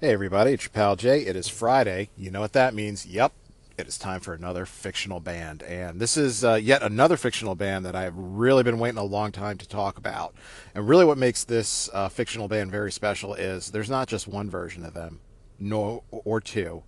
Hey everybody, it's your pal Jay. It is Friday. You know what that means? Yep, it is time for another fictional band. And this is uh, yet another fictional band that I've really been waiting a long time to talk about. And really, what makes this uh, fictional band very special is there's not just one version of them, no, or two.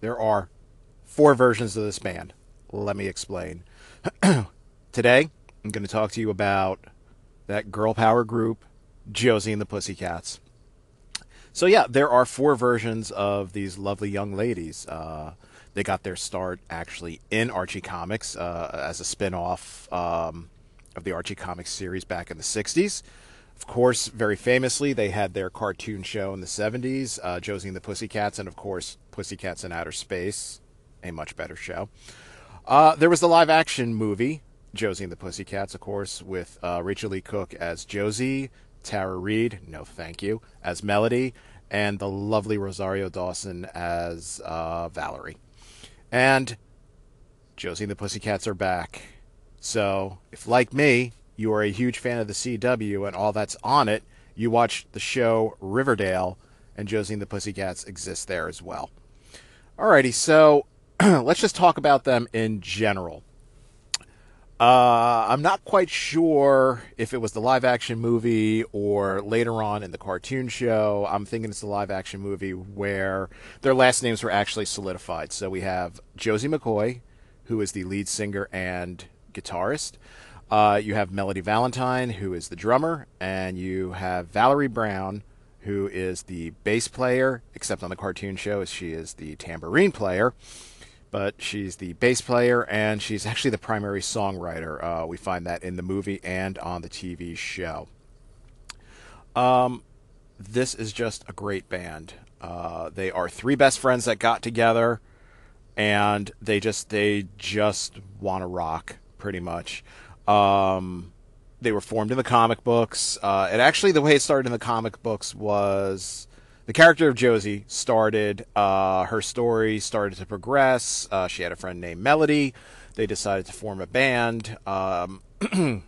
There are four versions of this band. Let me explain. Today, I'm going to talk to you about that girl power group, Josie and the Pussycats. So yeah, there are four versions of these lovely young ladies. Uh, they got their start actually in Archie Comics uh, as a spin-off um, of the Archie Comics series back in the '60s. Of course, very famously, they had their cartoon show in the '70s, uh, Josie and the Pussycats, and of course, Pussycats in Outer Space, a much better show. Uh, there was the live-action movie, Josie and the Pussycats, of course, with uh, Rachael Leigh Cook as Josie, Tara Reid, no thank you, as Melody, and the lovely Rosario Dawson as uh, Valerie. And Josie and the Pussycats are back. So, if like me, you are a huge fan of the CW and all that's on it, you watch the show Riverdale, and Josie and the Pussycats exist there as well. Alrighty, so let's just talk about them in general. Uh, I'm not quite sure if it was the live action movie or later on in the cartoon show. I'm thinking it's the live action movie where their last names were actually solidified. So we have Josie McCoy, who is the lead singer and guitarist. Uh, you have Melody Valentine, who is the drummer, and you have Valerie Brown, who is the bass player, except on the cartoon show, she is the tambourine player but she's the bass player and she's actually the primary songwriter. Uh, we find that in the movie and on the TV show. Um, this is just a great band. Uh, they are three best friends that got together, and they just they just want to rock pretty much. Um, they were formed in the comic books. Uh, and actually, the way it started in the comic books was the character of Josie started, uh, her story started to progress. Uh, she had a friend named Melody. They decided to form a band. Um,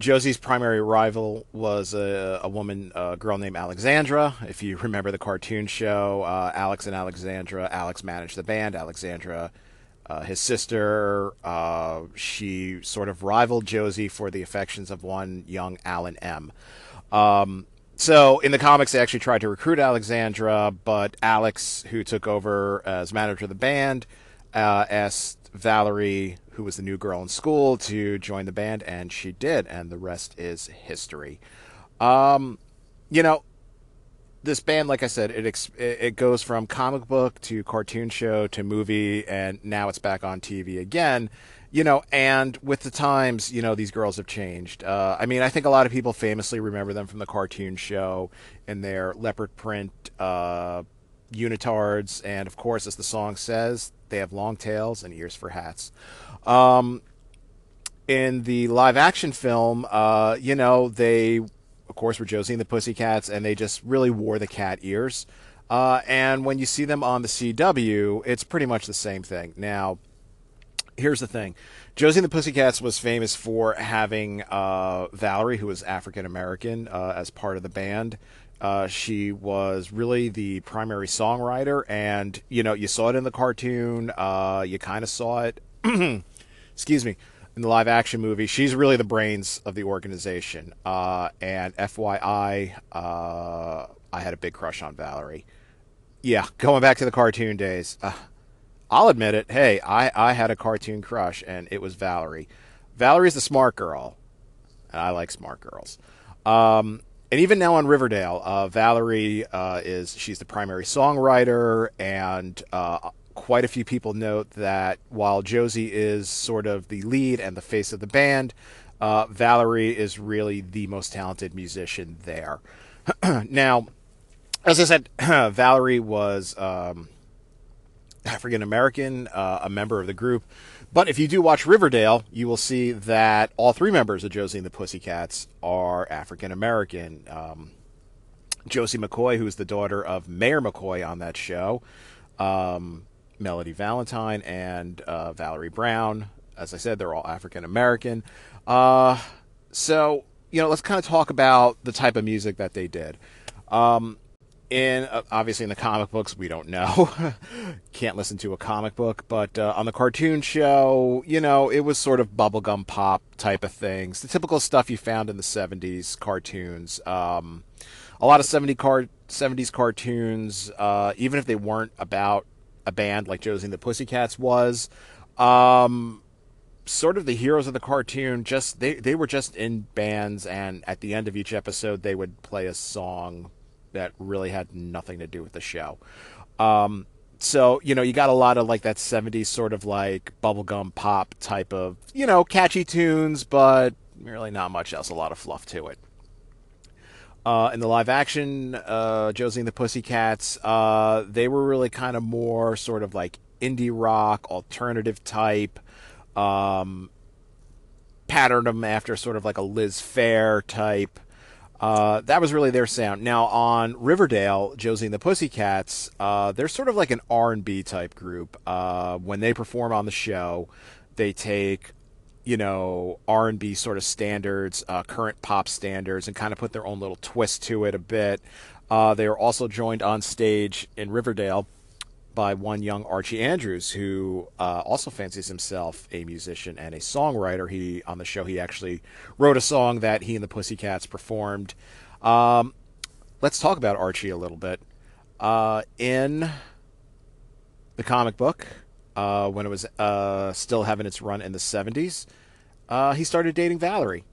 Josie's primary rival was a, a woman, a girl named Alexandra. If you remember the cartoon show, uh, Alex and Alexandra, Alex managed the band. Alexandra, uh, his sister, uh, she sort of rivaled Josie for the affections of one young Alan M. Um, so in the comics, they actually tried to recruit Alexandra, but Alex, who took over as manager of the band, uh, asked Valerie, who was the new girl in school, to join the band, and she did, and the rest is history. Um, you know, this band, like I said, it it goes from comic book to cartoon show to movie, and now it's back on TV again you know, and with the times, you know, these girls have changed. Uh, I mean, I think a lot of people famously remember them from the cartoon show in their leopard print uh, unitards, and of course, as the song says, they have long tails and ears for hats. Um, in the live action film, uh, you know, they, of course, were Josie and the Pussycats, and they just really wore the cat ears. Uh, and when you see them on the CW, it's pretty much the same thing. Now, here's the thing Josie and the Pussycats was famous for having uh, Valerie, who was African American, uh, as part of the band. Uh, she was really the primary songwriter, and you know you saw it in the cartoon. Uh, you kind of saw it, excuse me, in the live action movie. She's really the brains of the organization. Uh, and FYI, uh, I had a big crush on Valerie. Yeah, going back to the cartoon days. I'll admit it. Hey, I, I had a cartoon crush, and it was Valerie. Valerie's the smart girl, and I like smart girls. Um, and even now on Riverdale, uh, Valerie uh, is she's the primary songwriter, and uh, quite a few people note that while Josie is sort of the lead and the face of the band, uh, Valerie is really the most talented musician there. now, as I said, Valerie was. Um, African American, uh, a member of the group. But if you do watch Riverdale, you will see that all three members of Josie and the Pussycats are African American. Um, Josie McCoy, who is the daughter of Mayor McCoy on that show, um, Melody Valentine, and uh, Valerie Brown. As I said, they're all African American. Uh, so, you know, let's kind of talk about the type of music that they did. Um, in uh, obviously in the comic books we don't know. Can't listen to a comic book but uh, on the cartoon show you know it was sort of bubblegum pop type of things. The typical stuff you found in the 70s cartoons um, a lot of 70 car- 70s cartoons uh, even if they weren't about a band like josie and the pussycats was um, sort of the heroes of the cartoon just they, they were just in bands and at the end of each episode they would play a song that really had nothing to do with the show. Um, so you know you got a lot of like that 70s sort of like bubblegum pop type of you know catchy tunes but really not much else a lot of fluff to it uh, in the live action uh, josie and the pussycats uh, they were really kind of more sort of like indie rock alternative type um, patterned them after sort of like a Liz Phair type uh, that was really their sound. Now on Riverdale, Josie and the Pussycats, uh, they're sort of like an R and B type group. Uh, when they perform on the show, they take you know R and B sort of standards, uh, current pop standards, and kind of put their own little twist to it a bit. Uh, they are also joined on stage in Riverdale by one young Archie Andrews, who uh, also fancies himself a musician and a songwriter. He on the show he actually wrote a song that he and the Pussycats performed. Um, let's talk about Archie a little bit. Uh, in the comic book, uh, when it was uh, still having its run in the '70s, uh, he started dating Valerie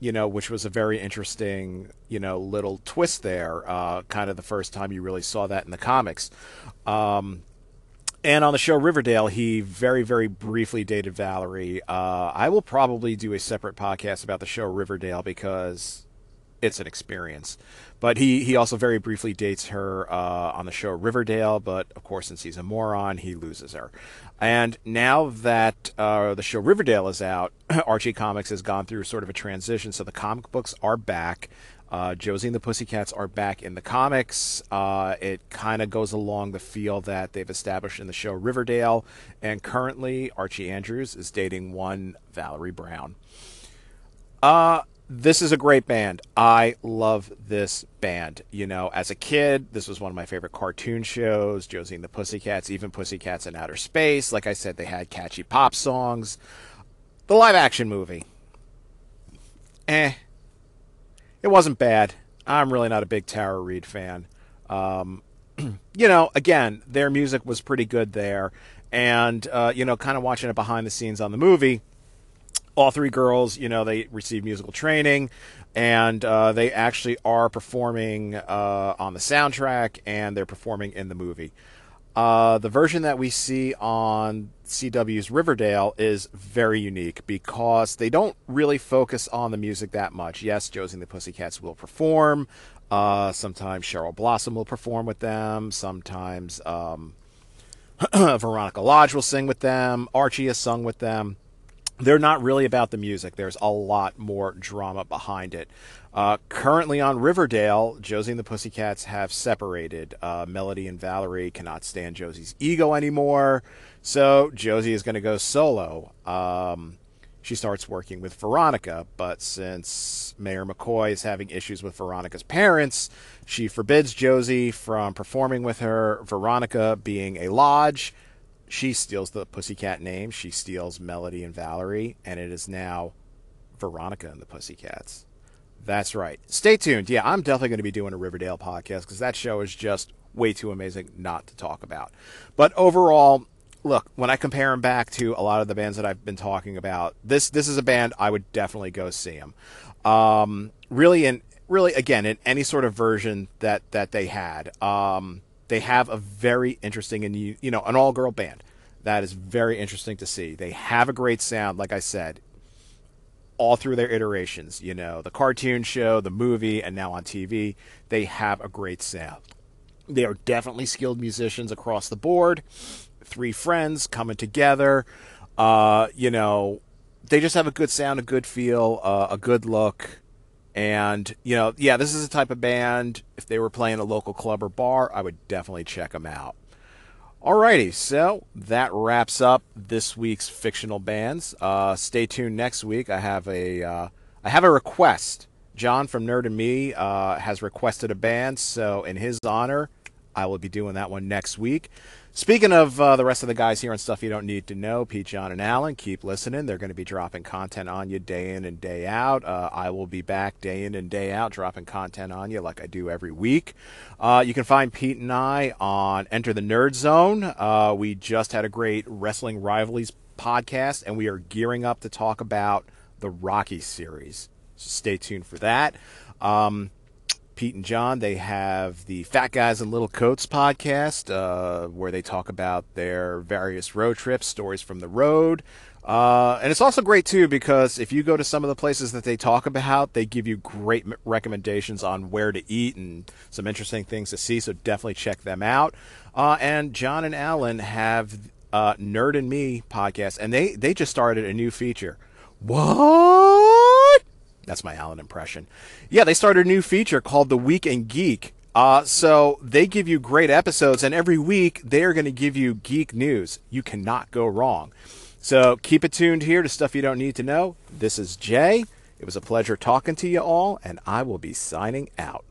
you know, which was a very interesting, you know, little twist there. Uh, kind of the first time you really saw that in the comics. Um, and on the show Riverdale, he very, very briefly dated Valerie. Uh, I will probably do a separate podcast about the show Riverdale because it's an experience. But he, he also very briefly dates her uh, on the show Riverdale, but of course, since he's a moron, he loses her. And now that uh, the show Riverdale is out, Archie Comics has gone through sort of a transition. So the comic books are back. Uh, Josie and the Pussycats are back in the comics. Uh, it kind of goes along the feel that they've established in the show Riverdale. And currently, Archie Andrews is dating one Valerie Brown. Uh, this is a great band. I love this band. You know, as a kid, this was one of my favorite cartoon shows, Josie and the Pussycats, even Pussycats in Outer Space. Like I said, they had catchy pop songs. The live action movie. Eh. It wasn't bad. I'm really not a big Tara Reid fan. Um, you know, again, their music was pretty good there. And, uh, you know, kind of watching it behind the scenes on the movie all three girls, you know, they receive musical training, and uh, they actually are performing uh, on the soundtrack, and they're performing in the movie. Uh, the version that we see on CW's Riverdale is very unique because they don't really focus on the music that much. Yes, Josie and the Pussycats will perform. Uh, sometimes Cheryl Blossom will perform with them. Sometimes um, Veronica Lodge will sing with them. Archie has sung with them they're not really about the music. There's a lot more drama behind it. Uh, currently on Riverdale, Josie and the Pussycats have separated. Uh, Melody and Valerie cannot stand Josie's ego anymore, so Josie is going to go solo. Um, she starts working with Veronica, but since Mayor McCoy is having issues with Veronica's parents, she forbids Josie from performing with her. Veronica, being a lodge, she steals the Pussycat name. She steals Melody and Valerie, and it is now Veronica and the Pussycats. That's right. Stay tuned. Yeah, I'm definitely going to be doing a Riverdale podcast because that show is just way too amazing not to talk about. But overall, look, when I compare them back to a lot of the bands that I've been talking about, this this is a band I would definitely go see them. Um, really, in really again in any sort of version that that they had. Um, they have a very interesting and you know an all girl band that is very interesting to see. They have a great sound, like I said, all through their iterations. You know, the cartoon show, the movie, and now on TV, they have a great sound. They are definitely skilled musicians across the board. Three friends coming together. Uh, you know, they just have a good sound, a good feel, uh, a good look. And, you know, yeah, this is a type of band. If they were playing a local club or bar, I would definitely check them out. Alrighty, so that wraps up this week's fictional bands. Uh, stay tuned next week. I have a uh, I have a request. John from Nerd and Me uh, has requested a band, so in his honor, I will be doing that one next week. Speaking of uh, the rest of the guys here and stuff you don't need to know, Pete, John, and Alan, keep listening. They're going to be dropping content on you day in and day out. Uh, I will be back day in and day out dropping content on you like I do every week. Uh, you can find Pete and I on Enter the Nerd Zone. Uh, we just had a great Wrestling Rivalries podcast, and we are gearing up to talk about the Rocky series. So stay tuned for that. Um, Pete and John, they have the Fat Guys in Little Coats podcast, uh, where they talk about their various road trips, stories from the road. Uh, and it's also great, too, because if you go to some of the places that they talk about, they give you great recommendations on where to eat and some interesting things to see. So definitely check them out. Uh, and John and Alan have uh, Nerd and Me podcast, and they, they just started a new feature. What? That's my Alan impression. Yeah, they started a new feature called the Week in Geek. Uh, so they give you great episodes, and every week they are going to give you geek news. You cannot go wrong. So keep it tuned here to stuff you don't need to know. This is Jay. It was a pleasure talking to you all, and I will be signing out.